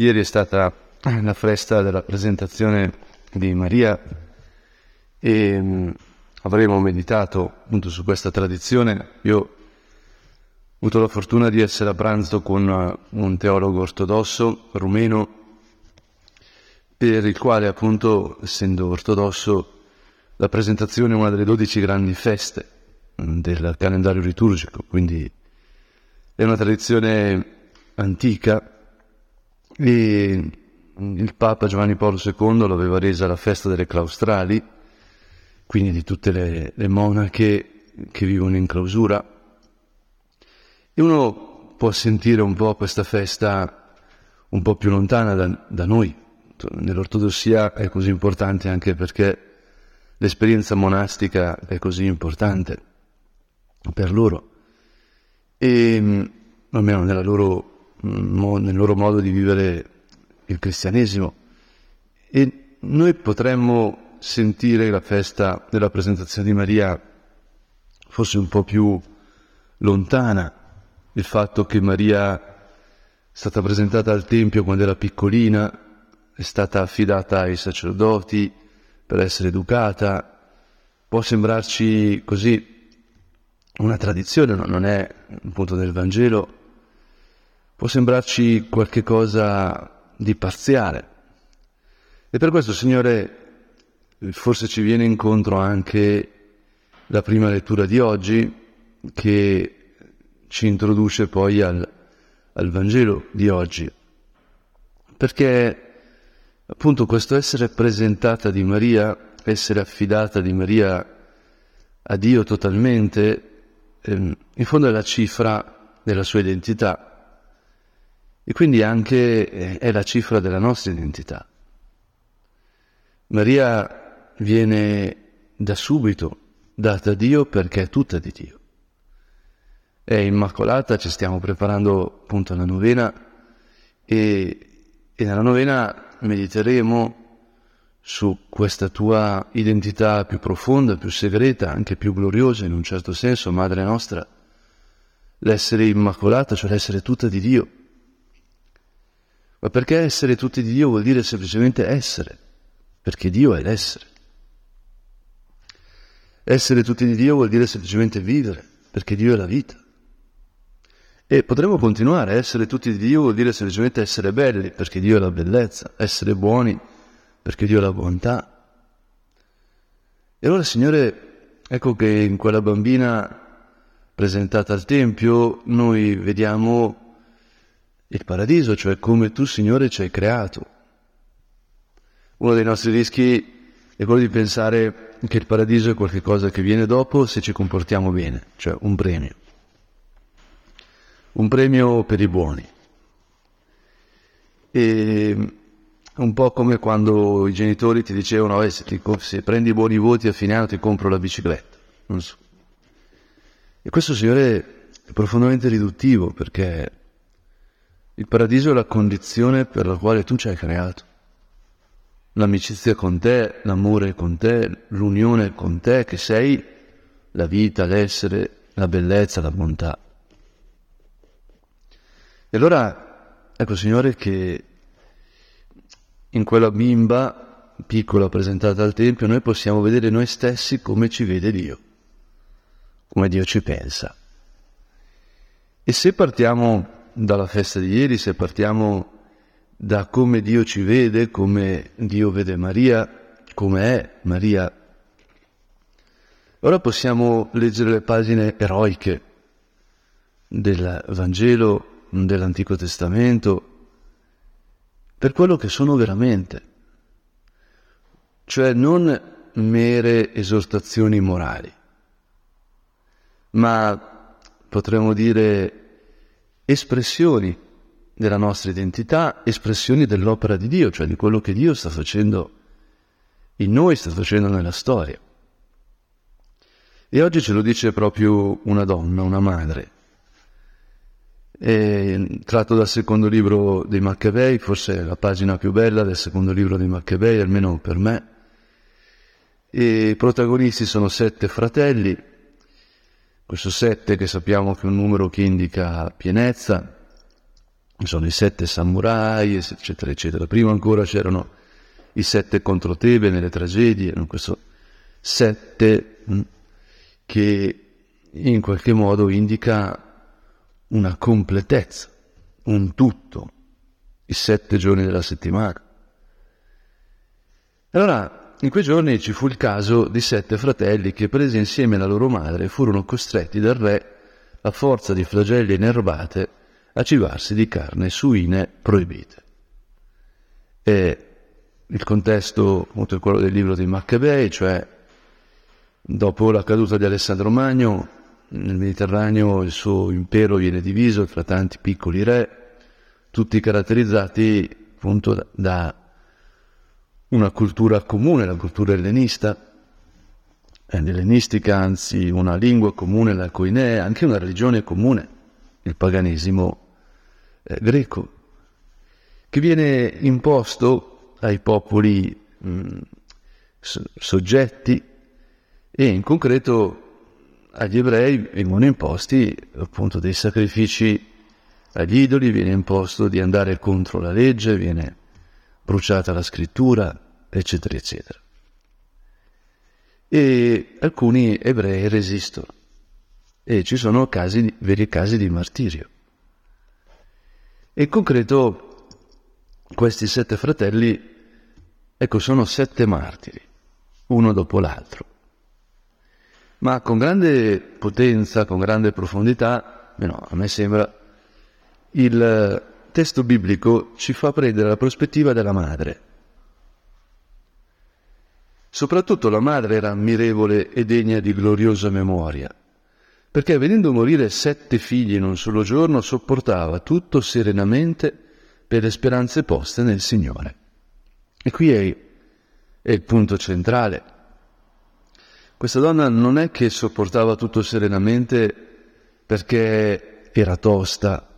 Ieri è stata la festa della presentazione di Maria e mh, avremo meditato appunto su questa tradizione. Io ho avuto la fortuna di essere a pranzo con uh, un teologo ortodosso rumeno per il quale appunto, essendo ortodosso, la presentazione è una delle dodici grandi feste del calendario liturgico, quindi è una tradizione antica e il Papa Giovanni Paolo II l'aveva resa la festa delle claustrali, quindi di tutte le, le monache che vivono in clausura. E uno può sentire un po' questa festa un po' più lontana da, da noi. Nell'ortodossia è così importante anche perché l'esperienza monastica è così importante per loro. E almeno nella loro nel loro modo di vivere il cristianesimo. E noi potremmo sentire la festa della presentazione di Maria forse un po' più lontana, il fatto che Maria è stata presentata al Tempio quando era piccolina, è stata affidata ai sacerdoti per essere educata, può sembrarci così una tradizione, non è un punto del Vangelo, può sembrarci qualche cosa di parziale. E per questo, Signore, forse ci viene incontro anche la prima lettura di oggi che ci introduce poi al, al Vangelo di oggi. Perché appunto questo essere presentata di Maria, essere affidata di Maria a Dio totalmente, ehm, in fondo è la cifra della sua identità e quindi anche eh, è la cifra della nostra identità. Maria viene da subito data a Dio perché è tutta di Dio. È immacolata, ci stiamo preparando appunto alla novena e, e nella novena mediteremo su questa tua identità più profonda, più segreta, anche più gloriosa in un certo senso, Madre nostra, l'essere immacolata, cioè l'essere tutta di Dio ma perché essere tutti di Dio vuol dire semplicemente essere, perché Dio è l'essere. Essere tutti di Dio vuol dire semplicemente vivere, perché Dio è la vita. E potremmo continuare, essere tutti di Dio vuol dire semplicemente essere belli, perché Dio è la bellezza, essere buoni, perché Dio è la bontà. E allora, Signore, ecco che in quella bambina presentata al Tempio noi vediamo il paradiso, cioè come tu, Signore, ci hai creato. Uno dei nostri rischi è quello di pensare che il paradiso è qualcosa che viene dopo se ci comportiamo bene, cioè un premio. Un premio per i buoni. E un po' come quando i genitori ti dicevano eh, se, ti, se prendi buoni voti a fine anno ti compro la bicicletta. So. E questo, Signore, è profondamente riduttivo perché il paradiso è la condizione per la quale tu ci hai creato. L'amicizia con te, l'amore con te, l'unione con te, che sei la vita, l'essere, la bellezza, la bontà. E allora, ecco Signore, che in quella bimba piccola presentata al Tempio noi possiamo vedere noi stessi come ci vede Dio, come Dio ci pensa. E se partiamo dalla festa di ieri, se partiamo da come Dio ci vede, come Dio vede Maria, come è Maria, ora possiamo leggere le pagine eroiche del Vangelo, dell'Antico Testamento, per quello che sono veramente, cioè non mere esortazioni morali, ma potremmo dire espressioni della nostra identità, espressioni dell'opera di Dio, cioè di quello che Dio sta facendo in noi, sta facendo nella storia. E oggi ce lo dice proprio una donna, una madre. È tratto dal secondo libro dei Maccabei, forse la pagina più bella del secondo libro dei Maccabei, almeno per me. E I protagonisti sono sette fratelli, questo 7 che sappiamo che è un numero che indica pienezza, sono i sette samurai, eccetera, eccetera. Prima ancora c'erano i sette contro Tebe nelle tragedie, questo sette mm, che in qualche modo indica una completezza, un tutto, i sette giorni della settimana. Allora, in quei giorni ci fu il caso di sette fratelli che, presi insieme alla loro madre, furono costretti dal re, a forza di flagelli inerbate, a cibarsi di carne suine proibite. E il contesto appunto è quello del libro di Maccabei, cioè dopo la caduta di Alessandro Magno, nel Mediterraneo il suo impero viene diviso tra tanti piccoli re, tutti caratterizzati appunto da una cultura comune, la cultura ellenista, ellenistica, anzi una lingua comune, la coinea, anche una religione comune, il paganesimo eh, greco, che viene imposto ai popoli mh, soggetti e in concreto agli ebrei vengono imposti appunto dei sacrifici agli idoli, viene imposto di andare contro la legge, viene bruciata la scrittura, eccetera, eccetera. E alcuni ebrei resistono e ci sono casi, veri casi di martirio. In concreto questi sette fratelli, ecco, sono sette martiri, uno dopo l'altro ma con grande potenza, con grande profondità, no, a me sembra, il testo biblico ci fa prendere la prospettiva della madre. Soprattutto la madre era ammirevole e degna di gloriosa memoria, perché vedendo morire sette figli in un solo giorno sopportava tutto serenamente per le speranze poste nel Signore. E qui è, è il punto centrale. Questa donna non è che sopportava tutto serenamente perché era tosta,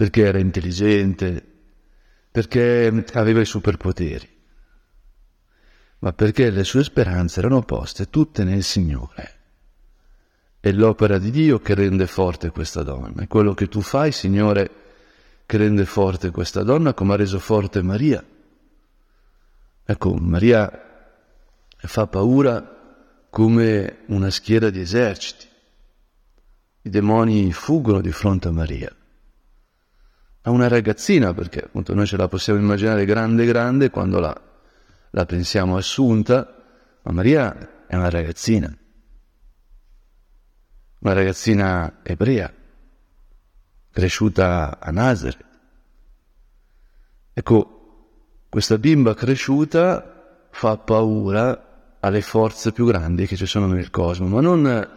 perché era intelligente, perché aveva i superpoteri, ma perché le sue speranze erano poste tutte nel Signore. È l'opera di Dio che rende forte questa donna, è quello che tu fai, Signore, che rende forte questa donna, come ha reso forte Maria. Ecco, Maria fa paura come una schiera di eserciti. I demoni fuggono di fronte a Maria. A una ragazzina, perché appunto noi ce la possiamo immaginare grande grande quando la, la pensiamo assunta, ma Maria è una ragazzina, una ragazzina ebrea, cresciuta a Nazareth. Ecco, questa bimba cresciuta fa paura alle forze più grandi che ci sono nel cosmo, ma non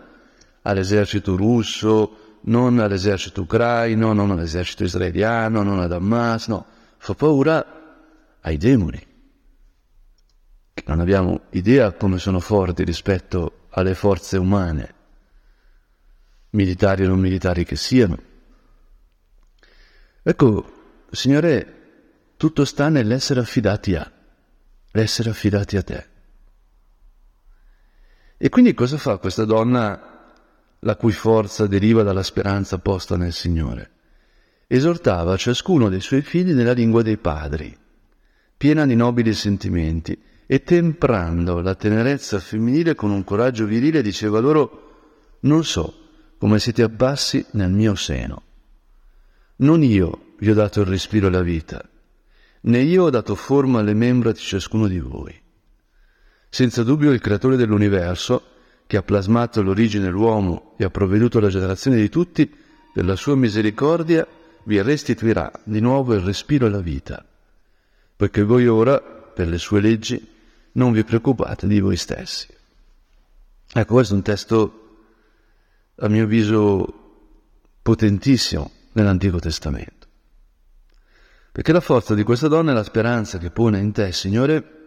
all'esercito russo, non all'esercito ucraino, non all'esercito israeliano, non ad Hamas, no, fa paura ai demoni, che non abbiamo idea come sono forti rispetto alle forze umane, militari o non militari che siano. Ecco, Signore, tutto sta nell'essere affidati a, l'essere affidati a te. E quindi cosa fa questa donna la cui forza deriva dalla speranza posta nel Signore? Esortava ciascuno dei suoi figli nella lingua dei padri, piena di nobili sentimenti, e temprando la tenerezza femminile con un coraggio virile diceva loro non so come siete abbassi nel mio seno. Non io vi ho dato il respiro e la vita, né io ho dato forma alle membra di ciascuno di voi. Senza dubbio il creatore dell'universo, che ha plasmato l'origine dell'uomo e ha provveduto alla generazione di tutti, della sua misericordia vi restituirà di nuovo il respiro e la vita, poiché voi ora, per le sue leggi, non vi preoccupate di voi stessi. Ecco, questo è un testo, a mio avviso, potentissimo nell'Antico Testamento. Perché la forza di questa donna è la speranza che pone in te, Signore,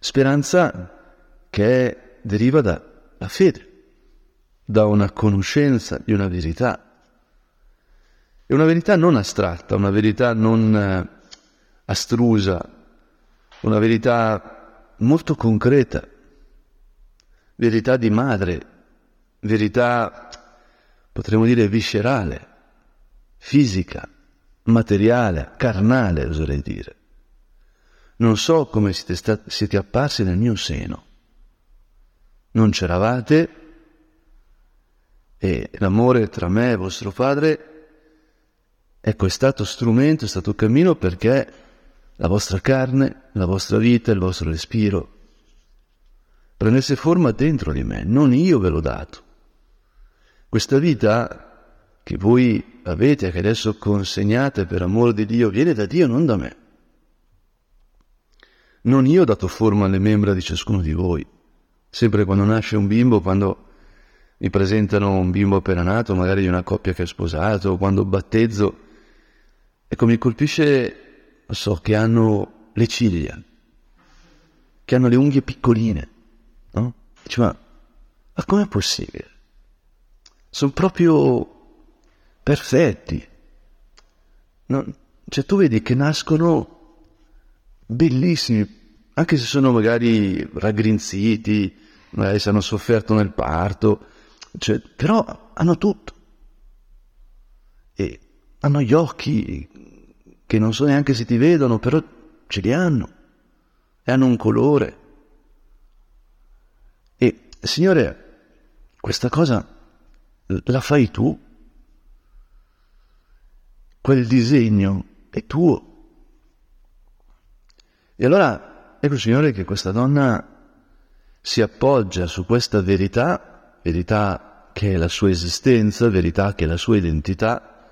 Speranza che deriva dalla fede, da una conoscenza di una verità. E una verità non astratta, una verità non eh, astrusa, una verità molto concreta, verità di madre, verità potremmo dire viscerale, fisica, materiale, carnale, oserei dire. Non so come siete, stati, siete apparsi nel mio seno. Non c'eravate e l'amore tra me e vostro padre ecco, è stato strumento, è stato cammino perché la vostra carne, la vostra vita, il vostro respiro prendesse forma dentro di me, non io ve l'ho dato. Questa vita che voi avete che adesso consegnate per amore di Dio viene da Dio, non da me. Non io ho dato forma alle membra di ciascuno di voi. Sempre quando nasce un bimbo, quando mi presentano un bimbo appena nato, magari di una coppia che è sposato, o quando battezzo, ecco mi colpisce, so, che hanno le ciglia, che hanno le unghie piccoline, no? Dice, ma, ma com'è possibile? Sono proprio perfetti. No? Cioè tu vedi che nascono bellissimi, anche se sono magari raggrinziti, magari se hanno sofferto nel parto, cioè, però hanno tutto. E hanno gli occhi che non so neanche se ti vedono, però ce li hanno. E hanno un colore. E, Signore, questa cosa la fai tu. Quel disegno è tuo. E allora ecco Signore che questa donna si appoggia su questa verità, verità che è la sua esistenza, verità che è la sua identità,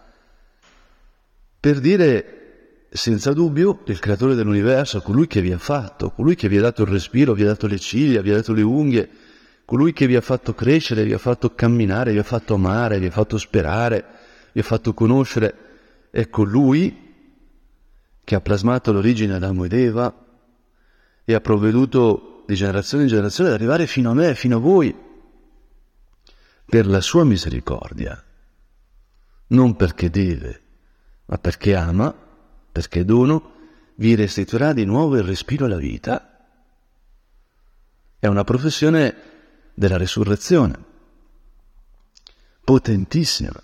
per dire senza dubbio il creatore dell'universo, colui che vi ha fatto, colui che vi ha dato il respiro, vi ha dato le ciglia, vi ha dato le unghie, colui che vi ha fatto crescere, vi ha fatto camminare, vi ha fatto amare, vi ha fatto sperare, vi ha fatto conoscere, ecco lui che ha plasmato l'origine Adamo ed Eva e ha provveduto di generazione in generazione ad arrivare fino a me, fino a voi, per la sua misericordia, non perché deve, ma perché ama, perché dono, vi restituirà di nuovo il respiro alla vita. È una professione della risurrezione, potentissima,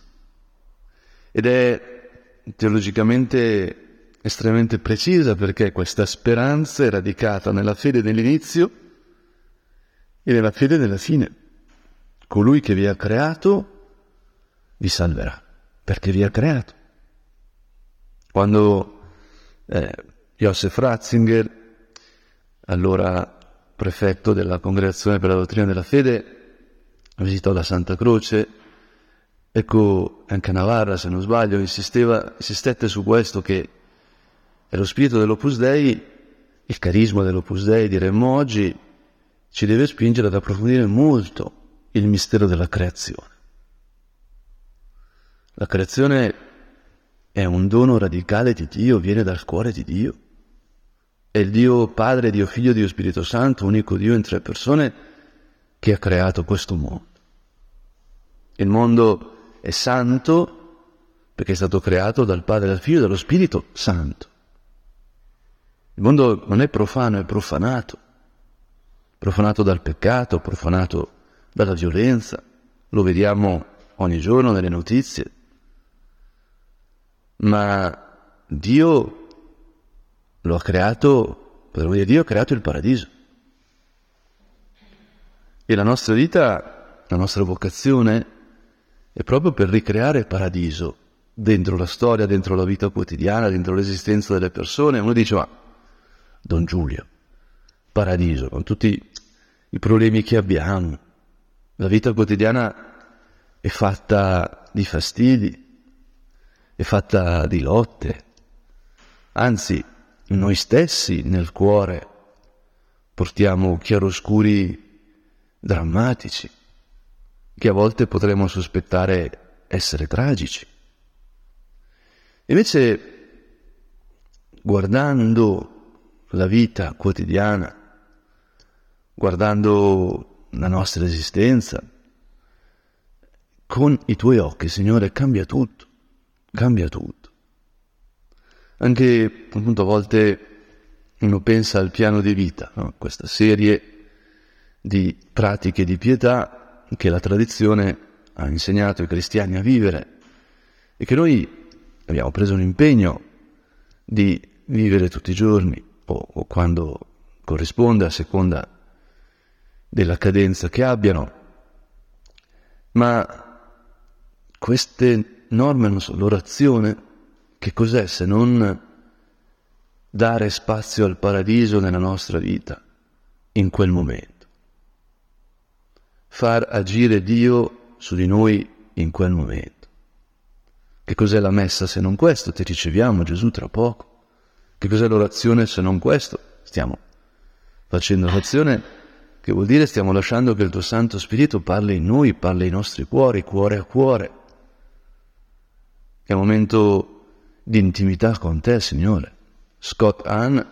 ed è teologicamente estremamente precisa perché questa speranza è radicata nella fede dell'inizio e nella fede della fine. Colui che vi ha creato vi salverà, perché vi ha creato. Quando eh, Joseph Ratzinger, allora prefetto della Congregazione per la Dottrina della Fede, visitò la Santa Croce, ecco anche Navarra, se non sbaglio, insisteva, insistette su questo che è lo spirito dell'Opus Dei, il carisma dell'Opus Dei, diremmo oggi, ci deve spingere ad approfondire molto il mistero della creazione. La creazione è un dono radicale di Dio, viene dal cuore di Dio. È il Dio Padre, Dio Figlio, Dio Spirito Santo, unico Dio in tre persone, che ha creato questo mondo. Il mondo è santo perché è stato creato dal Padre, dal Figlio e dallo Spirito Santo. Il mondo non è profano, è profanato. Profanato dal peccato, profanato dalla violenza. Lo vediamo ogni giorno nelle notizie. Ma Dio lo ha creato, potremmo dire Dio ha creato il paradiso. E la nostra vita, la nostra vocazione è proprio per ricreare il paradiso dentro la storia, dentro la vita quotidiana, dentro l'esistenza delle persone. Uno dice, ma Don Giulio, paradiso, con tutti i problemi che abbiamo. La vita quotidiana è fatta di fastidi, è fatta di lotte, anzi noi stessi nel cuore portiamo chiaroscuri drammatici, che a volte potremmo sospettare essere tragici. Invece, guardando la vita quotidiana, guardando la nostra esistenza, con i tuoi occhi, Signore, cambia tutto, cambia tutto. Anche appunto a volte uno pensa al piano di vita, no? questa serie di pratiche di pietà che la tradizione ha insegnato ai cristiani a vivere e che noi abbiamo preso un impegno di vivere tutti i giorni o, quando corrisponde a seconda della cadenza che abbiano, ma queste norme non sono l'orazione, che cos'è se non dare spazio al paradiso nella nostra vita in quel momento? Far agire Dio su di noi in quel momento. Che cos'è la messa se non questo? Ti riceviamo Gesù tra poco. Che cos'è l'orazione se non questo? Stiamo facendo orazione, che vuol dire stiamo lasciando che il tuo Santo Spirito parli in noi, parli ai nostri cuori, cuore a cuore. È un momento di intimità con te, Signore. Scott Hahn,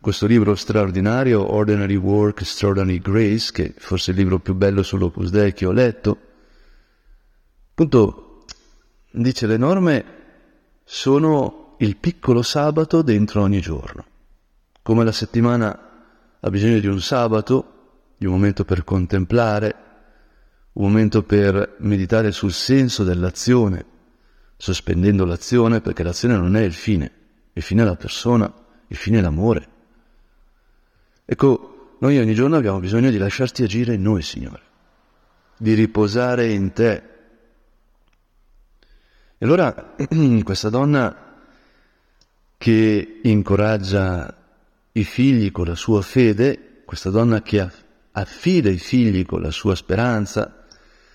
questo libro straordinario, Ordinary Work, Extraordinary Grace, che forse è il libro più bello sull'Opus Dei che ho letto, appunto Dice le norme sono il piccolo sabato dentro ogni giorno. Come la settimana ha bisogno di un sabato, di un momento per contemplare, un momento per meditare sul senso dell'azione, sospendendo l'azione perché l'azione non è il fine, il fine è la persona, il fine è l'amore. Ecco, noi ogni giorno abbiamo bisogno di lasciarti agire in noi, Signore, di riposare in te e allora questa donna che incoraggia i figli con la sua fede, questa donna che affida i figli con la sua speranza,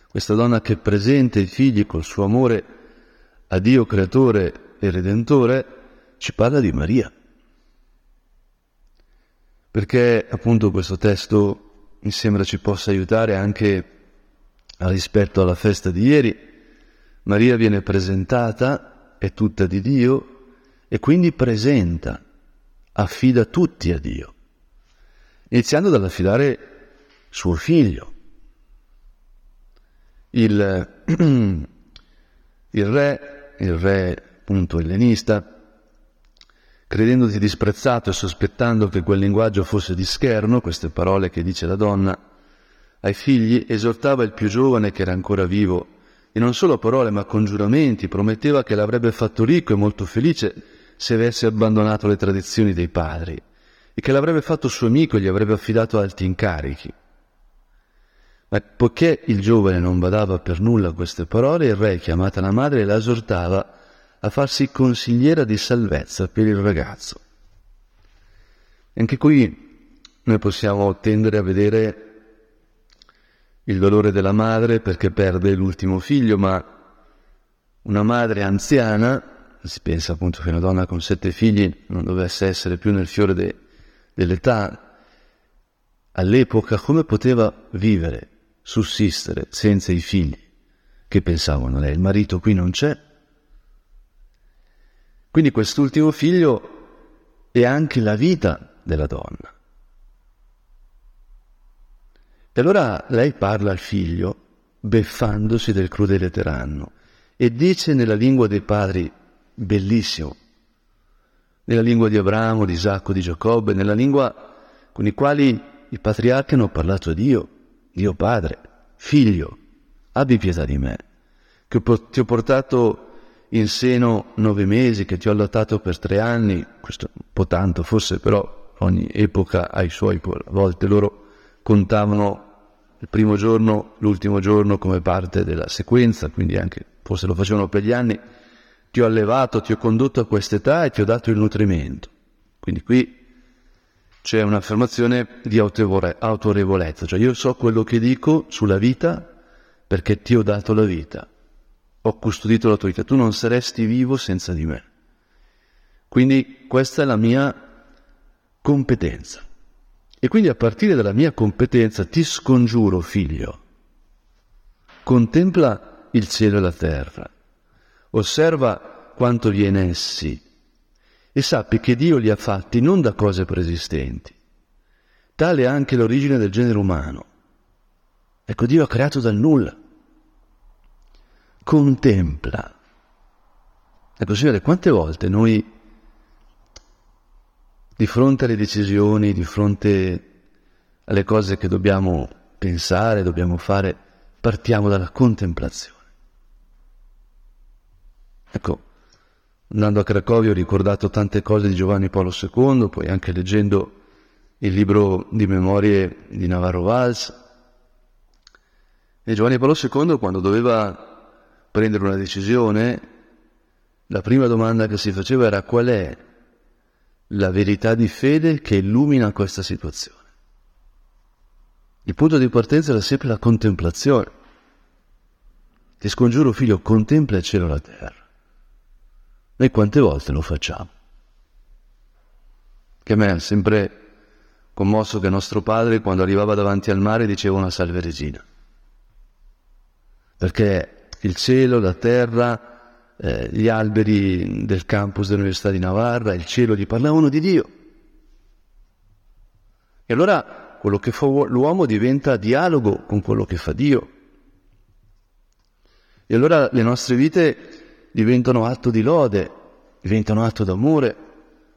questa donna che presenta i figli col suo amore a Dio creatore e redentore, ci parla di Maria. Perché appunto questo testo mi sembra ci possa aiutare anche rispetto alla festa di ieri, Maria viene presentata, è tutta di Dio e quindi presenta, affida tutti a Dio, iniziando dall'affidare suo figlio. Il, il re, il re appunto ellenista, credendoti disprezzato e sospettando che quel linguaggio fosse di scherno, queste parole che dice la donna, ai figli esortava il più giovane che era ancora vivo e non solo parole ma con giuramenti, prometteva che l'avrebbe fatto ricco e molto felice se avesse abbandonato le tradizioni dei padri e che l'avrebbe fatto suo amico e gli avrebbe affidato alti incarichi. Ma poiché il giovane non badava per nulla a queste parole, il re, chiamata la madre, la esortava a farsi consigliera di salvezza per il ragazzo. Anche qui noi possiamo tendere a vedere il dolore della madre perché perde l'ultimo figlio, ma una madre anziana, si pensa appunto che una donna con sette figli non dovesse essere più nel fiore de, dell'età, all'epoca come poteva vivere, sussistere senza i figli? Che pensavano lei? Il marito qui non c'è. Quindi quest'ultimo figlio è anche la vita della donna. E allora lei parla al figlio, beffandosi del crudele tiranno, e dice nella lingua dei padri, bellissimo, nella lingua di Abramo, di Isacco, di Giacobbe, nella lingua con i quali i patriarchi hanno parlato a Dio, Dio Padre, figlio, abbi pietà di me, che ti ho portato in seno nove mesi, che ti ho allattato per tre anni, questo un po' tanto forse, però ogni epoca ha i suoi, a volte loro contavano il primo giorno, l'ultimo giorno come parte della sequenza, quindi anche forse lo facevano per gli anni, ti ho allevato, ti ho condotto a quest'età e ti ho dato il nutrimento. Quindi qui c'è un'affermazione di autorevolezza, cioè io so quello che dico sulla vita perché ti ho dato la vita, ho custodito la tua vita, tu non saresti vivo senza di me. Quindi questa è la mia competenza. E quindi a partire dalla mia competenza ti scongiuro, figlio, contempla il cielo e la terra, osserva quanto viene essi e sappi che Dio li ha fatti non da cose preesistenti. Tale è anche l'origine del genere umano. Ecco, Dio ha creato dal nulla. Contempla. Ecco, Signore, quante volte noi di fronte alle decisioni, di fronte alle cose che dobbiamo pensare, dobbiamo fare, partiamo dalla contemplazione. Ecco, andando a Cracovia ho ricordato tante cose di Giovanni Paolo II, poi anche leggendo il libro di memorie di Navarro Valls. E Giovanni Paolo II, quando doveva prendere una decisione, la prima domanda che si faceva era qual è la verità di fede che illumina questa situazione. Il punto di partenza era sempre la contemplazione. Ti scongiuro, figlio, contempla il cielo e la terra. Noi quante volte lo facciamo? Che me ha sempre commosso che nostro padre, quando arrivava davanti al mare, diceva una salve regina. Perché il cielo, la terra, eh, gli alberi del campus dell'Università di Navarra, il cielo gli parlavano di Dio. E allora quello che fa l'uomo diventa dialogo con quello che fa Dio. E allora le nostre vite diventano atto di lode, diventano atto d'amore,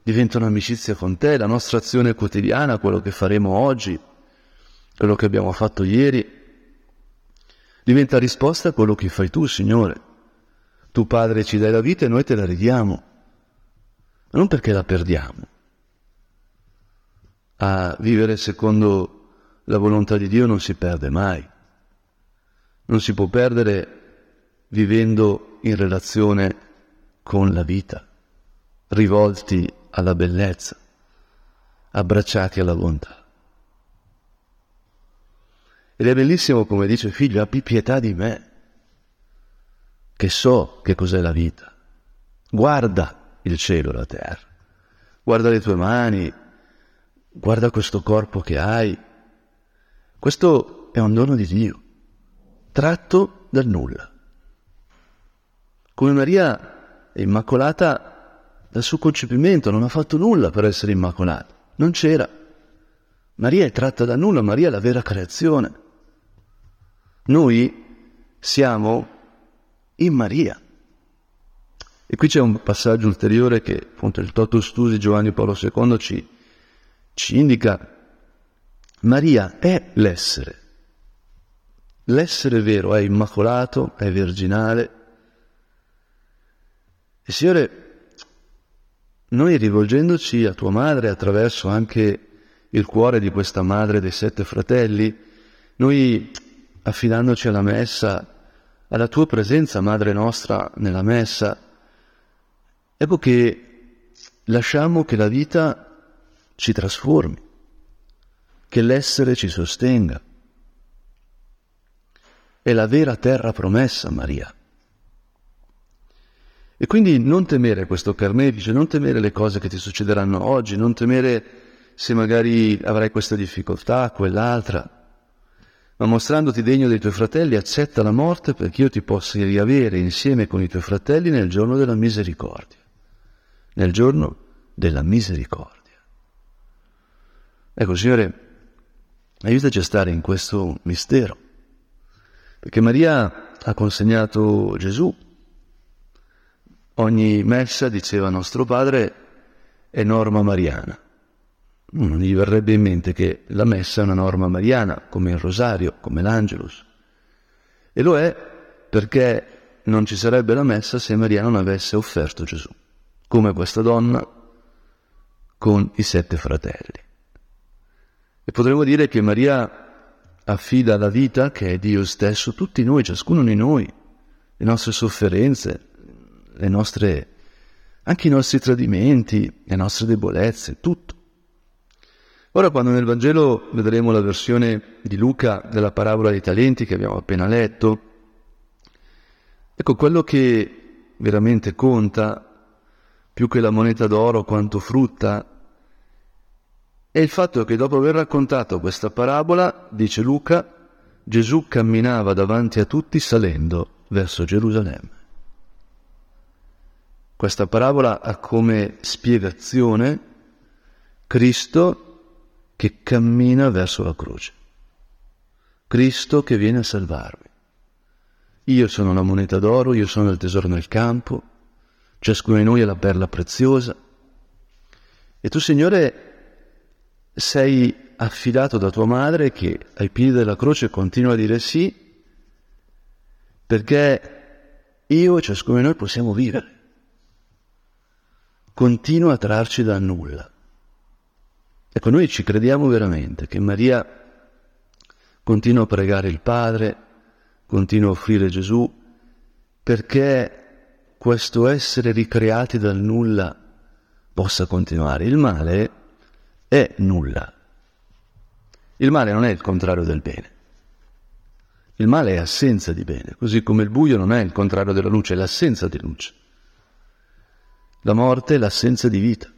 diventano amicizia con te, la nostra azione quotidiana, quello che faremo oggi, quello che abbiamo fatto ieri, diventa risposta a quello che fai tu, Signore. Tu, Padre, ci dai la vita e noi te la ridiamo, ma non perché la perdiamo. A vivere secondo la volontà di Dio non si perde mai. Non si può perdere vivendo in relazione con la vita, rivolti alla bellezza, abbracciati alla bontà. Ed è bellissimo come dice figlio, abbi pietà di me, che so che cos'è la vita. Guarda il cielo e la terra, guarda le tue mani, guarda questo corpo che hai. Questo è un dono di Dio, tratto dal nulla. Come Maria è immacolata dal suo concepimento, non ha fatto nulla per essere immacolata, non c'era. Maria è tratta da nulla, Maria è la vera creazione. Noi siamo in Maria. E qui c'è un passaggio ulteriore che appunto il Totus Tusi Giovanni Paolo II ci, ci indica. Maria è l'essere. L'essere vero è immacolato, è virginale, e Signore, noi rivolgendoci a tua madre attraverso anche il cuore di questa madre dei sette fratelli, noi affidandoci alla messa, alla tua presenza, Madre nostra, nella messa, ecco che lasciamo che la vita ci trasformi, che l'essere ci sostenga. È la vera terra promessa, Maria. E quindi non temere questo carnefice, non temere le cose che ti succederanno oggi, non temere se magari avrai questa difficoltà, quell'altra, ma mostrandoti degno dei tuoi fratelli, accetta la morte perché io ti possa riavere insieme con i tuoi fratelli nel giorno della misericordia. Nel giorno della misericordia. Ecco, Signore, aiutaci a stare in questo mistero, perché Maria ha consegnato Gesù Ogni messa, diceva nostro padre, è norma mariana. Non gli verrebbe in mente che la messa è una norma mariana, come il rosario, come l'angelus. E lo è perché non ci sarebbe la messa se Maria non avesse offerto Gesù, come questa donna con i sette fratelli. E potremmo dire che Maria affida la vita, che è Dio stesso, tutti noi, ciascuno di noi, le nostre sofferenze, le nostre, anche i nostri tradimenti, le nostre debolezze, tutto. Ora quando nel Vangelo vedremo la versione di Luca della parabola dei talenti che abbiamo appena letto, ecco quello che veramente conta, più che la moneta d'oro quanto frutta, è il fatto che dopo aver raccontato questa parabola, dice Luca, Gesù camminava davanti a tutti salendo verso Gerusalemme. Questa parabola ha come spiegazione Cristo che cammina verso la croce, Cristo che viene a salvarmi. Io sono la moneta d'oro, io sono il tesoro nel campo, ciascuno di noi è la perla preziosa. E tu, Signore, sei affidato da tua madre che ai piedi della croce continua a dire sì, perché io e ciascuno di noi possiamo vivere continua a trarci dal nulla. Ecco, noi ci crediamo veramente che Maria continua a pregare il Padre, continua a offrire Gesù, perché questo essere ricreati dal nulla possa continuare. Il male è nulla. Il male non è il contrario del bene. Il male è assenza di bene, così come il buio non è il contrario della luce, è l'assenza di luce. La morte è l'assenza di vita.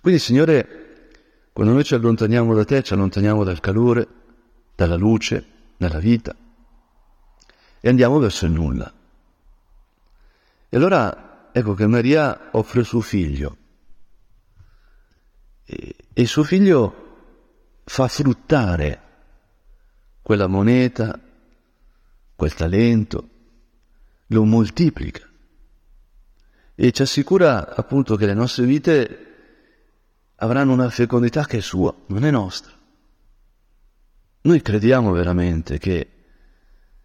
Quindi, Signore, quando noi ci allontaniamo da te, ci allontaniamo dal calore, dalla luce, dalla vita e andiamo verso il nulla. E allora ecco che Maria offre suo figlio e, e suo figlio fa fruttare quella moneta, quel talento, lo moltiplica e ci assicura appunto che le nostre vite avranno una fecondità che è sua, non è nostra. Noi crediamo veramente che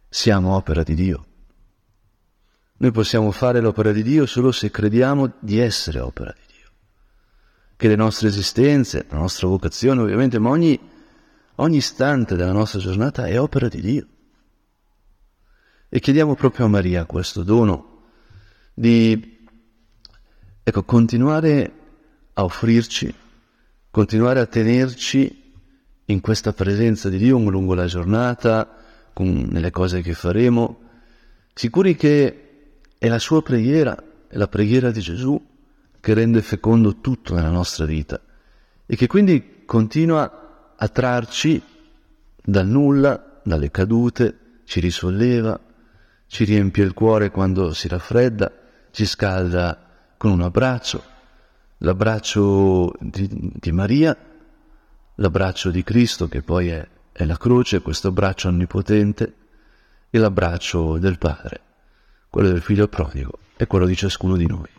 siamo opera di Dio. Noi possiamo fare l'opera di Dio solo se crediamo di essere opera di Dio. Che le nostre esistenze, la nostra vocazione ovviamente, ma ogni Ogni istante della nostra giornata è opera di Dio. E chiediamo proprio a Maria questo dono di ecco, continuare a offrirci, continuare a tenerci in questa presenza di Dio lungo la giornata, con, nelle cose che faremo, sicuri che è la sua preghiera, è la preghiera di Gesù che rende fecondo tutto nella nostra vita e che quindi continua a trarci dal nulla, dalle cadute, ci risolleva, ci riempie il cuore quando si raffredda, ci scalda con un abbraccio, l'abbraccio di, di Maria, l'abbraccio di Cristo che poi è, è la croce, questo abbraccio onnipotente, e l'abbraccio del Padre, quello del Figlio prodigo e quello di ciascuno di noi.